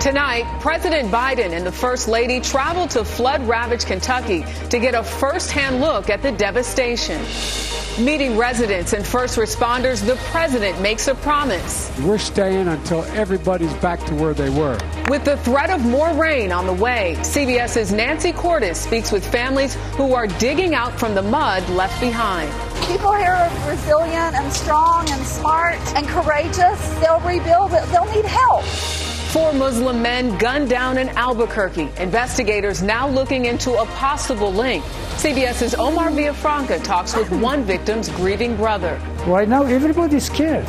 Tonight, President Biden and the First Lady traveled to flood ravaged Kentucky to get a first-hand look at the devastation. Meeting residents and first responders, the president makes a promise. We're staying until everybody's back to where they were. With the threat of more rain on the way, CBS's Nancy Cordes speaks with families who are digging out from the mud left behind. People here are resilient and strong and smart and courageous. They'll rebuild it. They'll need help. Four Muslim men gunned down in Albuquerque. Investigators now looking into a possible link. CBS's Omar Villafranca talks with one victim's grieving brother. Right now, everybody's scared.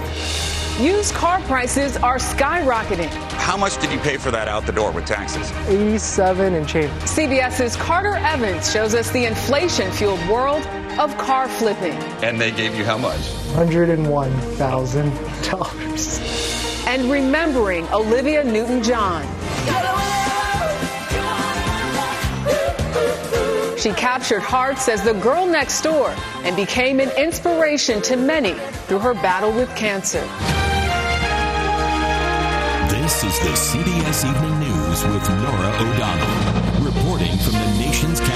Used car prices are skyrocketing. How much did you pay for that out the door with taxes? 87 and change. CBS's Carter Evans shows us the inflation fueled world of car flipping. And they gave you how much? $101,000. And remembering Olivia Newton John. She captured hearts as the girl next door and became an inspiration to many through her battle with cancer. This is the CBS Evening News with Norah O'Donnell, reporting from the nation's.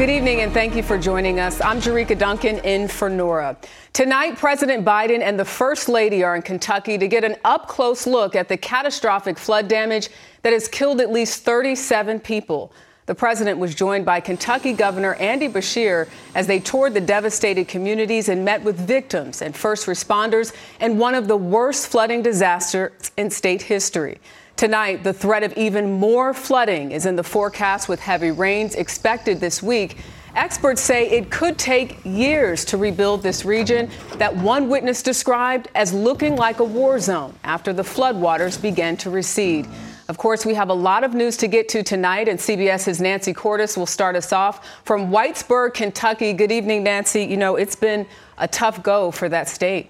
Good evening and thank you for joining us. I'm Jericka Duncan in for Norah. Tonight, President Biden and the First Lady are in Kentucky to get an up close look at the catastrophic flood damage that has killed at least 37 people. The president was joined by Kentucky Governor Andy Beshear as they toured the devastated communities and met with victims and first responders in one of the worst flooding disasters in state history. Tonight, the threat of even more flooding is in the forecast with heavy rains expected this week. Experts say it could take years to rebuild this region that one witness described as looking like a war zone after the floodwaters began to recede. Of course, we have a lot of news to get to tonight, and CBS's Nancy Cordes will start us off from Whitesburg, Kentucky. Good evening, Nancy. You know, it's been a tough go for that state.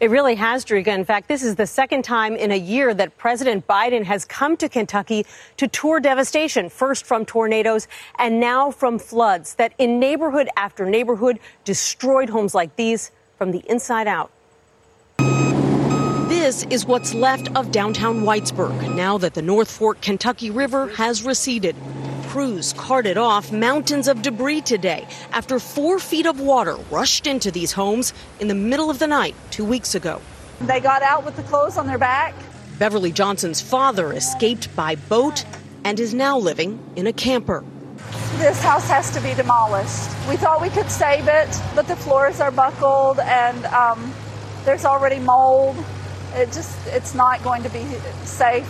It really has, Jericka. In fact, this is the second time in a year that President Biden has come to Kentucky to tour devastation, first from tornadoes and now from floods that in neighborhood after neighborhood destroyed homes like these from the inside out. This is what's left of downtown Whitesburg now that the North Fork Kentucky River has receded. Crews carted off mountains of debris today after four feet of water rushed into these homes in the middle of the night two weeks ago. They got out with the clothes on their back. Beverly Johnson's father escaped by boat and is now living in a camper. This house has to be demolished. We thought we could save it, but the floors are buckled and um, There's already mold. It just it's not going to be safe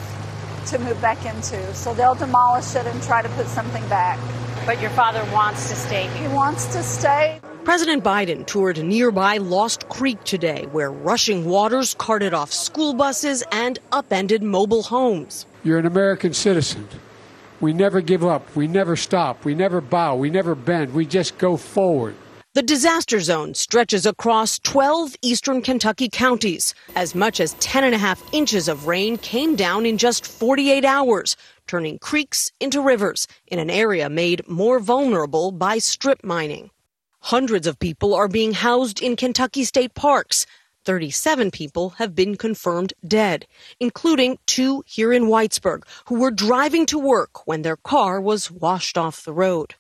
to move back into. So they'll demolish it and try to put something back. But your father wants to stay here. He wants to stay. President Biden toured nearby Lost Creek today, where rushing waters carted off school buses and upended mobile homes. You're an American citizen. We never give up. We never stop. We never bow. We never bend. We just go forward. The disaster zone stretches across 12 eastern Kentucky counties. As much as 10 and a half inches of rain came down in just 48 hours, turning creeks into rivers in an area made more vulnerable by strip mining. Hundreds of people are being housed in Kentucky state parks. 37 people have been confirmed dead, including two here in Whitesburg who were driving to work when their car was washed off the road.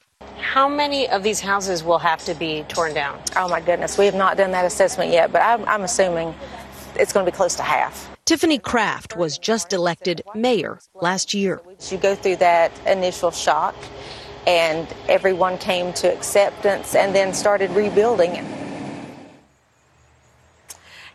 How many of these houses will have to be torn down? Oh my goodness, we have not done that assessment yet, but I'm, I'm assuming it's going to be close to half. Tiffany Kraft was just elected mayor last year. You go through that initial shock, and everyone came to acceptance and then started rebuilding.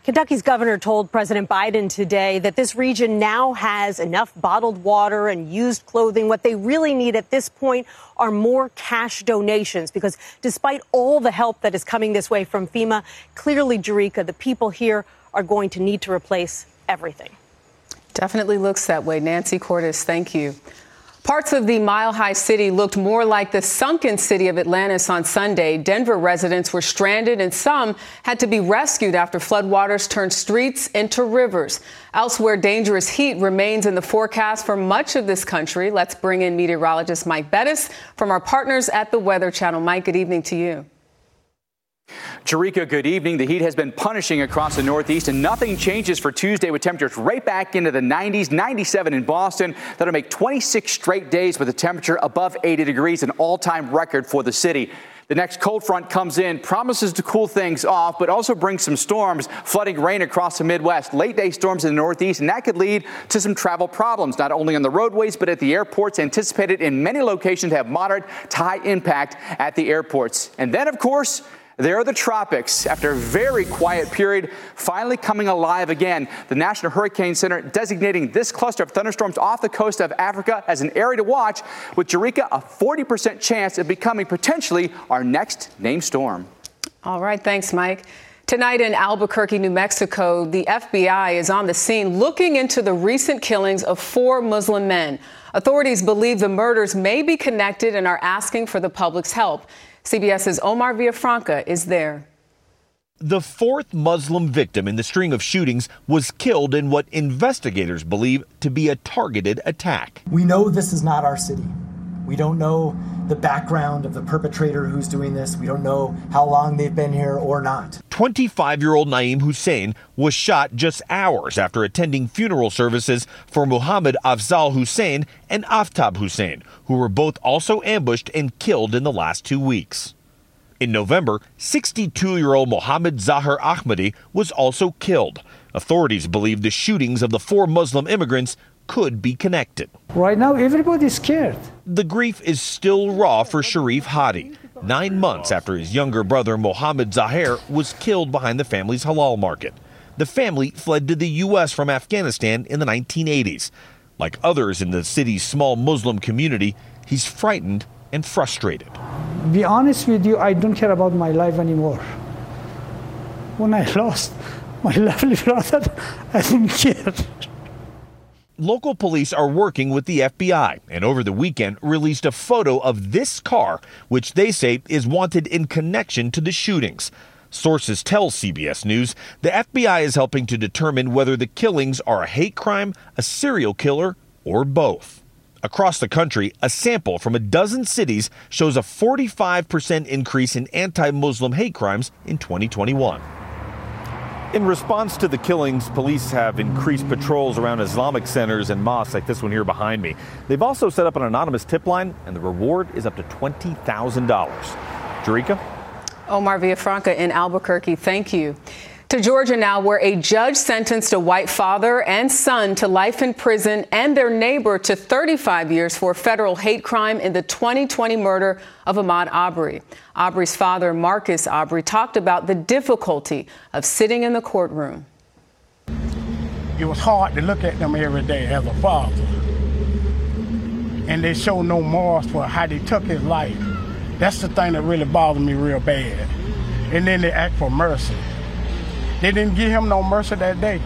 Kentucky's governor told President Biden today that this region now has enough bottled water and used clothing. What they really need at this point are more cash donations because despite all the help that is coming this way from FEMA, clearly, Jericka, the people here are going to need to replace everything. Definitely looks that way. Nancy Cordes, thank you. Parts of the Mile High City looked more like the sunken city of Atlantis on Sunday. Denver residents were stranded and some had to be rescued after floodwaters turned streets into rivers. Elsewhere, dangerous heat remains in the forecast for much of this country. Let's bring in meteorologist Mike Bettes from our partners at the Weather Channel. Mike, good evening to you. Jericka, good evening. The heat has been punishing across the Northeast, and nothing changes for Tuesday with temperatures right back into the 90s, 97 in Boston. That'll make 26 straight days with a temperature above 80 degrees, an all time record for the city. The next cold front comes in, promises to cool things off, but also brings some storms, flooding rain across the Midwest, late day storms in the Northeast, and that could lead to some travel problems, not only on the roadways, but at the airports, anticipated in many locations to have moderate to high impact at the airports. And then, of course, there are the tropics. After a very quiet period, finally coming alive again. The National Hurricane Center designating this cluster of thunderstorms off the coast of Africa as an area to watch, with Jericka a 40% chance of becoming potentially our next named storm. All right, thanks, Mike. Tonight in Albuquerque, New Mexico, the FBI is on the scene looking into the recent killings of four Muslim men. Authorities believe the murders may be connected and are asking for the public's help. CBS's Omar Villafranca is there. The fourth Muslim victim in the string of shootings was killed in what investigators believe to be a targeted attack. We know this is not our city. We don't know the background of the perpetrator who's doing this. We don't know how long they've been here or not. 25 year old Naeem Hussein was shot just hours after attending funeral services for Muhammad Afzal Hussein and Aftab Hussein, who were both also ambushed and killed in the last two weeks. In November, 62 year old Mohammed Zahir Ahmadi was also killed. Authorities believe the shootings of the four Muslim immigrants could be connected. Right now, everybody's scared. The grief is still raw for Sharif Hadi, nine months after his younger brother Mohammed Zahir was killed behind the family's halal market. The family fled to the U.S. from Afghanistan in the 1980s. Like others in the city's small Muslim community, he's frightened and frustrated. Be honest with you, I don't care about my life anymore. When I lost my lovely brother, I didn't care. Local police are working with the FBI and over the weekend released a photo of this car, which they say is wanted in connection to the shootings. Sources tell CBS News the FBI is helping to determine whether the killings are a hate crime, a serial killer, or both. Across the country, a sample from a dozen cities shows a 45% increase in anti Muslim hate crimes in 2021. In response to the killings, police have increased patrols around Islamic centers and mosques like this one here behind me. They've also set up an anonymous tip line, and the reward is up to $20,000. Jericka? Omar Villafranca in Albuquerque, thank you. To Georgia now, where a judge sentenced a white father and son to life in prison and their neighbor to 35 years for federal hate crime in the 2020 murder of Ahmaud Arbery. Arbery's father, Marcus Arbery, talked about the difficulty of sitting in the courtroom. It was hard to look at them every day as a father. And they show no remorse for how they took his life. That's the thing that really bothered me real bad. And then they act for mercy. They didn't give him no mercy that day.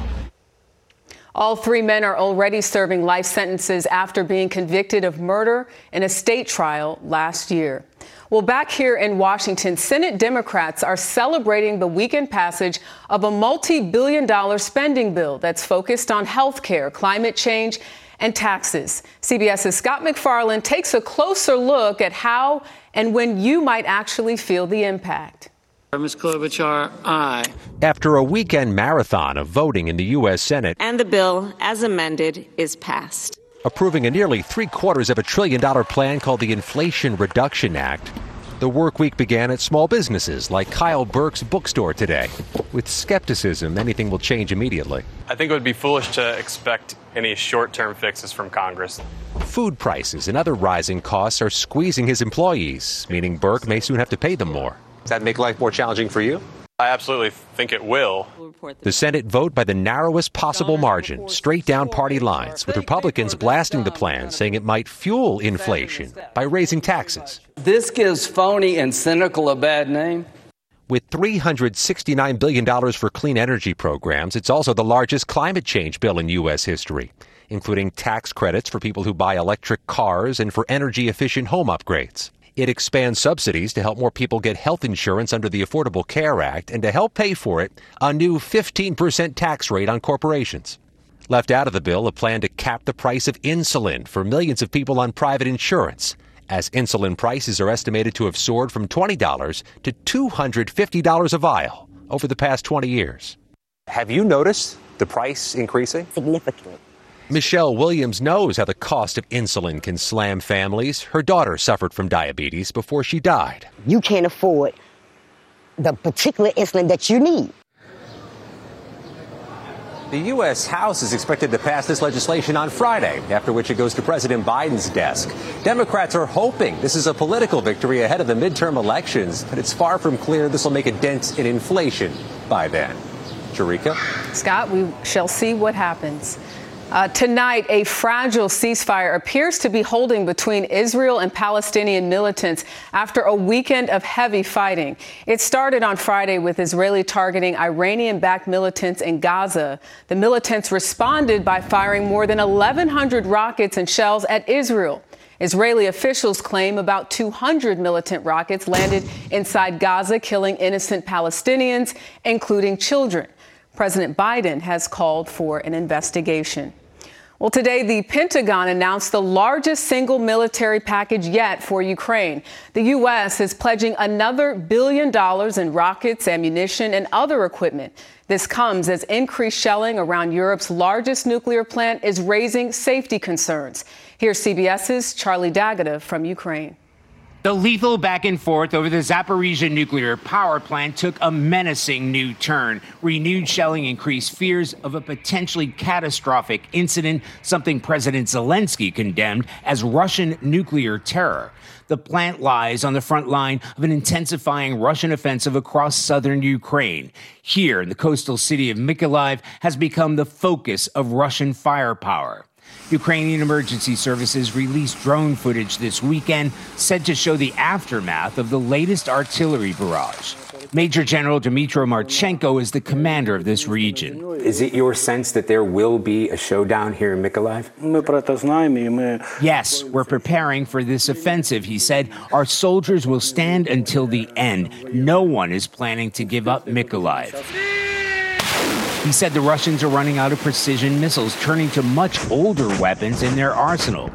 All three men are already serving life sentences after being convicted of murder in a state trial last year. Well, back here in Washington, Senate Democrats are celebrating the weekend passage of a multi billion dollar spending bill that's focused on health care, climate change, and taxes. CBS's Scott MacFarlane takes a closer look at how and when you might actually feel the impact. Ms. Klobuchar, aye. After a weekend marathon of voting in the U.S. Senate, and the bill, as amended, is passed. Approving a nearly three quarters of a trillion dollar plan called the Inflation Reduction Act. The work week began at small businesses like Kyle Burke's bookstore today. With skepticism, anything will change immediately. I think it would be foolish to expect any short term fixes from Congress. Food prices and other rising costs are squeezing his employees, meaning Burke may soon have to pay them more. Does that make life more challenging for you? I absolutely think it will. The Senate vote by the narrowest possible margin, straight down party lines, with Republicans blasting the plan, saying it might fuel inflation by raising taxes. This gives phony and cynical a bad name. With $369 billion for clean energy programs, it's also the largest climate change bill in U.S. history, including tax credits for people who buy electric cars and for energy efficient home upgrades. It expands subsidies to help more people get health insurance under the Affordable Care Act and to help pay for it, a new 15% tax rate on corporations. Left out of the bill, a plan to cap the price of insulin for millions of people on private insurance, as insulin prices are estimated to have soared from $20 to $250 a vial over the past 20 years. Have you noticed the price increasing? Significantly. Michelle Williams knows how the cost of insulin can slam families. Her daughter suffered from diabetes before she died. You can't afford the particular insulin that you need. The U.S. House is expected to pass this legislation on Friday, after which it goes to President Biden's desk. Democrats are hoping this is a political victory ahead of the midterm elections, but it's far from clear this will make a dent in inflation by then. Jericka? Scott, we shall see what happens. Uh, tonight, a fragile ceasefire appears to be holding between Israel and Palestinian militants after a weekend of heavy fighting. It started on Friday with Israeli targeting Iranian backed militants in Gaza. The militants responded by firing more than 1,100 rockets and shells at Israel. Israeli officials claim about 200 militant rockets landed inside Gaza, killing innocent Palestinians, including children. President Biden has called for an investigation. Well, today, the Pentagon announced the largest single military package yet for Ukraine. The U.S. is pledging another billion dollars in rockets, ammunition, and other equipment. This comes as increased shelling around Europe's largest nuclear plant is raising safety concerns. Here's CBS's Charlie D'Agata from Ukraine. The lethal back and forth over the Zaporizhia nuclear power plant took a menacing new turn. Renewed shelling increased fears of a potentially catastrophic incident, something President Zelensky condemned as Russian nuclear terror. The plant lies on the front line of an intensifying Russian offensive across southern Ukraine. Here, the coastal city of Mykolaiv has become the focus of Russian firepower. Ukrainian emergency services released drone footage this weekend said to show the aftermath of the latest artillery barrage. Major General Dmytro Marchenko is the commander of this region. Is it your sense that there will be a showdown here in Mykolaiv? Yes, we're preparing for this offensive, he said. Our soldiers will stand until the end. No one is planning to give up Mykolaiv. He said the Russians are running out of precision missiles, turning to much older weapons in their arsenal.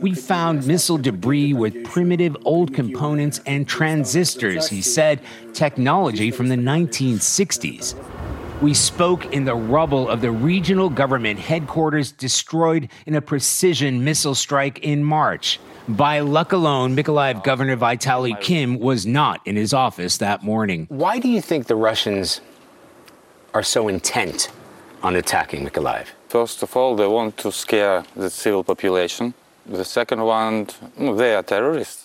We found missile debris with primitive old components and transistors, he said, technology from the 1960s. We spoke in the rubble of the regional government headquarters destroyed in a precision missile strike in March. By luck alone, Mykolaiv Governor Vitaly Kim was not in his office that morning. Why do you think the Russians are so intent on attacking Mykolaiv? First of all, they want to scare the civil population. The second one, they are terrorists.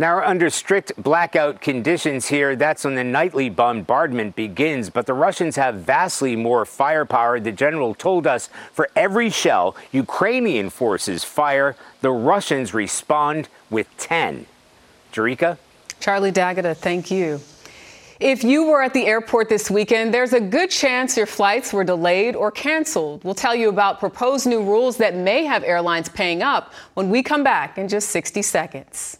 Now, under strict blackout conditions here, that's when the nightly bombardment begins. But the Russians have vastly more firepower. The general told us for every shell Ukrainian forces fire, the Russians respond with 10. Jericka? Charlie D'Agata, thank you. If you were at the airport this weekend, there's a good chance your flights were delayed or canceled. We'll tell you about proposed new rules that may have airlines paying up when we come back in just 60 seconds.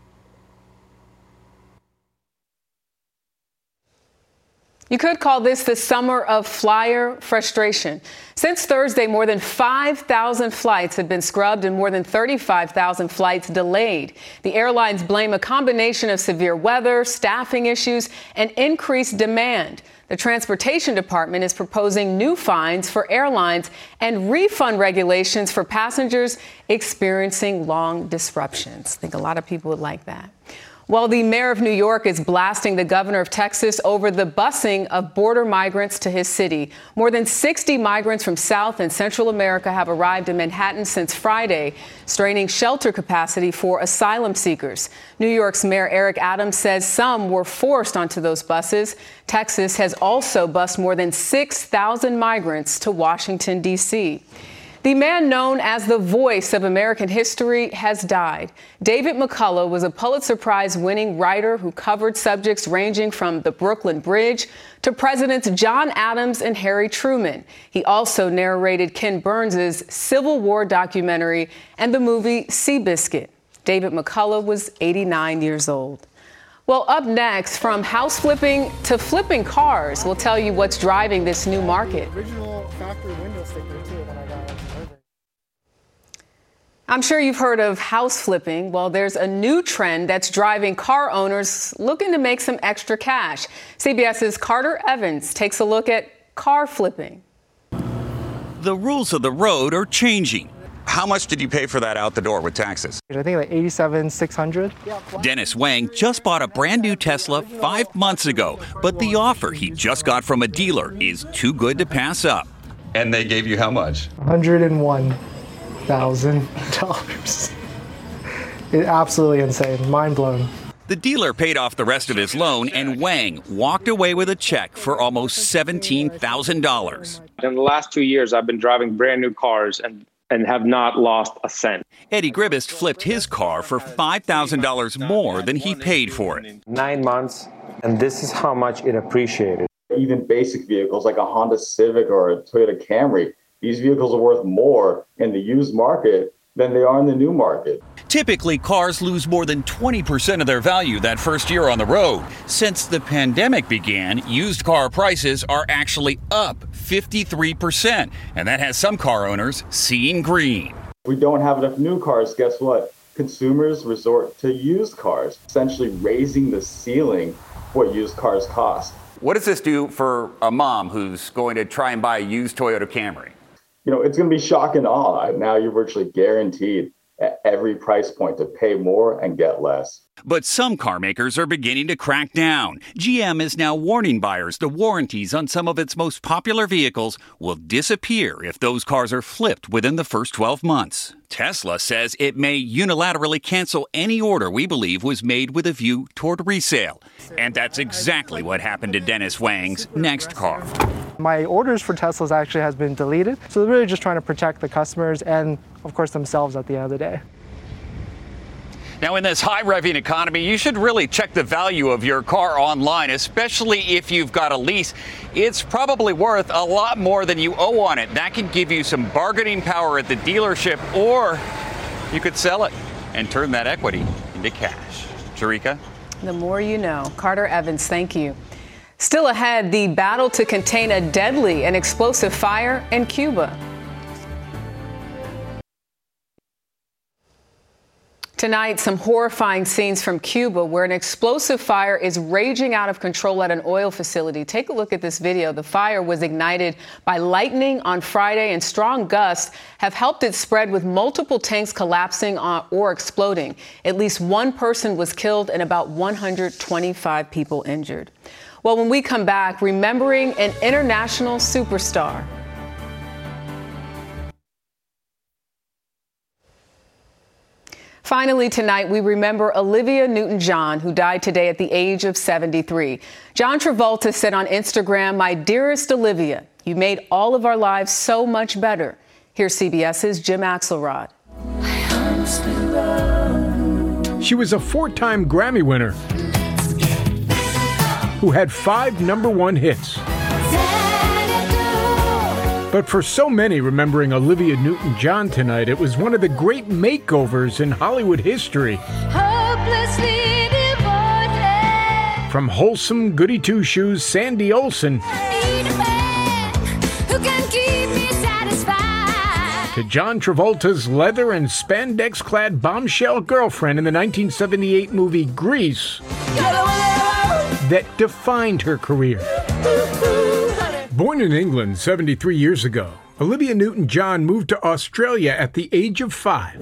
You could call this the summer of flyer frustration. Since Thursday, more than 5,000 flights have been scrubbed and more than 35,000 flights delayed. The airlines blame a combination of severe weather, staffing issues, and increased demand. The Transportation Department is proposing new fines for airlines and refund regulations for passengers experiencing long disruptions. I think a lot of people would like that. Well, the mayor of New York is blasting the governor of Texas over the busing of border migrants to his city. More than 60 migrants from South and Central America have arrived in Manhattan since Friday, straining shelter capacity for asylum seekers. New York's Mayor Eric Adams says some were forced onto those buses. Texas has also bused more than 6,000 migrants to Washington, D.C. The man known as the voice of American history has died. David McCullough was a Pulitzer Prize winning writer who covered subjects ranging from the Brooklyn Bridge to Presidents John Adams and Harry Truman. He also narrated Ken Burns' Civil War documentary and the movie Seabiscuit. David McCullough was 89 years old. Well, up next, from house flipping to flipping cars, we'll tell you what's driving this new market. Original factory window sticker too when I got it. I'm sure you've heard of house flipping. Well, there's a new trend that's driving car owners looking to make some extra cash. CBS's Carter Evans takes a look at car flipping. The rules of the road are changing. How much did you pay for that out the door with taxes? I think like 87, 600. Dennis Wang just bought a brand new Tesla five months ago, but the offer he just got from a dealer is too good to pass up. And they gave you how much? 101 thousand dollars. It's absolutely insane, mind blown. The dealer paid off the rest of his loan, and Wang walked away with a check for almost $17,000. In the last two years, I've been driving brand new cars and, and have not lost a cent. Eddie Gribist flipped his car for $5,000 more than he paid for it. Nine months, and this is how much it appreciated. Even basic vehicles like a Honda Civic or a Toyota Camry these vehicles are worth more in the used market than they are in the new market. Typically, cars lose more than 20% of their value that first year on the road. Since the pandemic began, used car prices are actually up 53%, and that has some car owners seeing green. We don't have enough new cars. Guess what? Consumers resort to used cars, essentially raising the ceiling what used cars cost. What does this do for a mom who's going to try and buy a used Toyota Camry? you know, it's going to be shock and awe. Now you're virtually guaranteed at every price point to pay more and get less. But some car makers are beginning to crack down. GM is now warning buyers the warranties on some of its most popular vehicles will disappear if those cars are flipped within the first 12 months. Tesla says it may unilaterally cancel any order we believe was made with a view toward resale. And that's exactly what happened to Dennis Wang's next car. My orders for Teslas actually has been deleted. So they're really just trying to protect the customers and, of course, themselves at the end of the day. Now, in this high revving economy, you should really check the value of your car online, especially if you've got a lease. It's probably worth a lot more than you owe on it. That can give you some bargaining power at the dealership, or you could sell it and turn that equity into cash. Jericka? The more you know. Carter Evans, thank you. Still ahead, the battle to contain a deadly and explosive fire in Cuba. Tonight, some horrifying scenes from Cuba where an explosive fire is raging out of control at an oil facility. Take a look at this video. The fire was ignited by lightning on Friday, and strong gusts have helped it spread with multiple tanks collapsing uh, or exploding. At least one person was killed and about 125 people injured. Well, when we come back, remembering an international superstar. Finally, tonight, we remember Olivia Newton John, who died today at the age of 73. John Travolta said on Instagram, My dearest Olivia, you made all of our lives so much better. Here's CBS's Jim Axelrod. She was a four time Grammy winner who had five number one hits. But for so many remembering Olivia Newton John tonight, it was one of the great makeovers in Hollywood history. From wholesome goody two shoes Sandy Olsson to John Travolta's leather and spandex clad bombshell girlfriend in the 1978 movie Grease that defined her career. Born in England 73 years ago, Olivia Newton John moved to Australia at the age of five.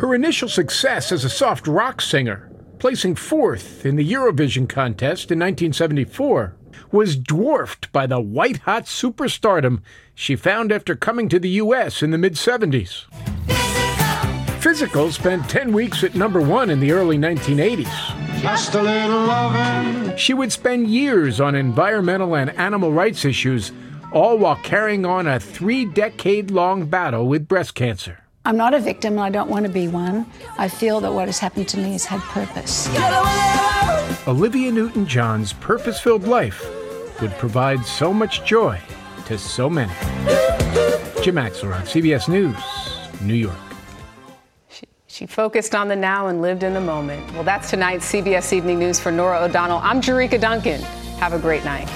Her initial success as a soft rock singer, placing fourth in the Eurovision contest in 1974, was dwarfed by the white hot superstardom she found after coming to the U.S. in the mid 70s. Physical spent 10 weeks at number one in the early 1980s. Just a little loving. She would spend years on environmental and animal rights issues, all while carrying on a three decade long battle with breast cancer. I'm not a victim and I don't want to be one. I feel that what has happened to me has had purpose. Olivia Newton John's purpose filled life would provide so much joy to so many. Jim Axelrod, CBS News, New York. She focused on the now and lived in the moment. Well, that's tonight's CBS Evening News for Norah O'Donnell. I'm Jericka Duncan. Have a great night.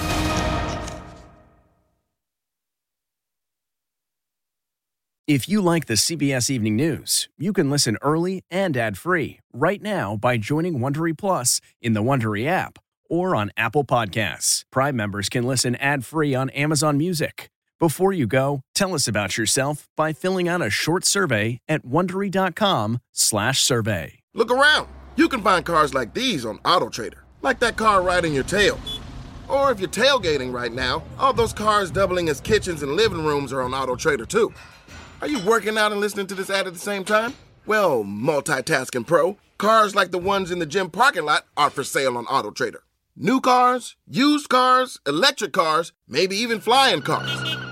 If you like the CBS Evening News, you can listen early and ad-free right now by joining Wondery Plus in the Wondery app or on Apple Podcasts. Prime members can listen ad-free on Amazon Music. Before you go, tell us about yourself by filling out a short survey at wondery.com/survey. Look around. You can find cars like these on AutoTrader, like that car riding your tail. Or if you're tailgating right now, all those cars doubling as kitchens and living rooms are on AutoTrader too. Are you working out and listening to this ad at the same time? Well, multitasking pro, cars like the ones in the gym parking lot are for sale on AutoTrader. New cars, used cars, electric cars, maybe even flying cars.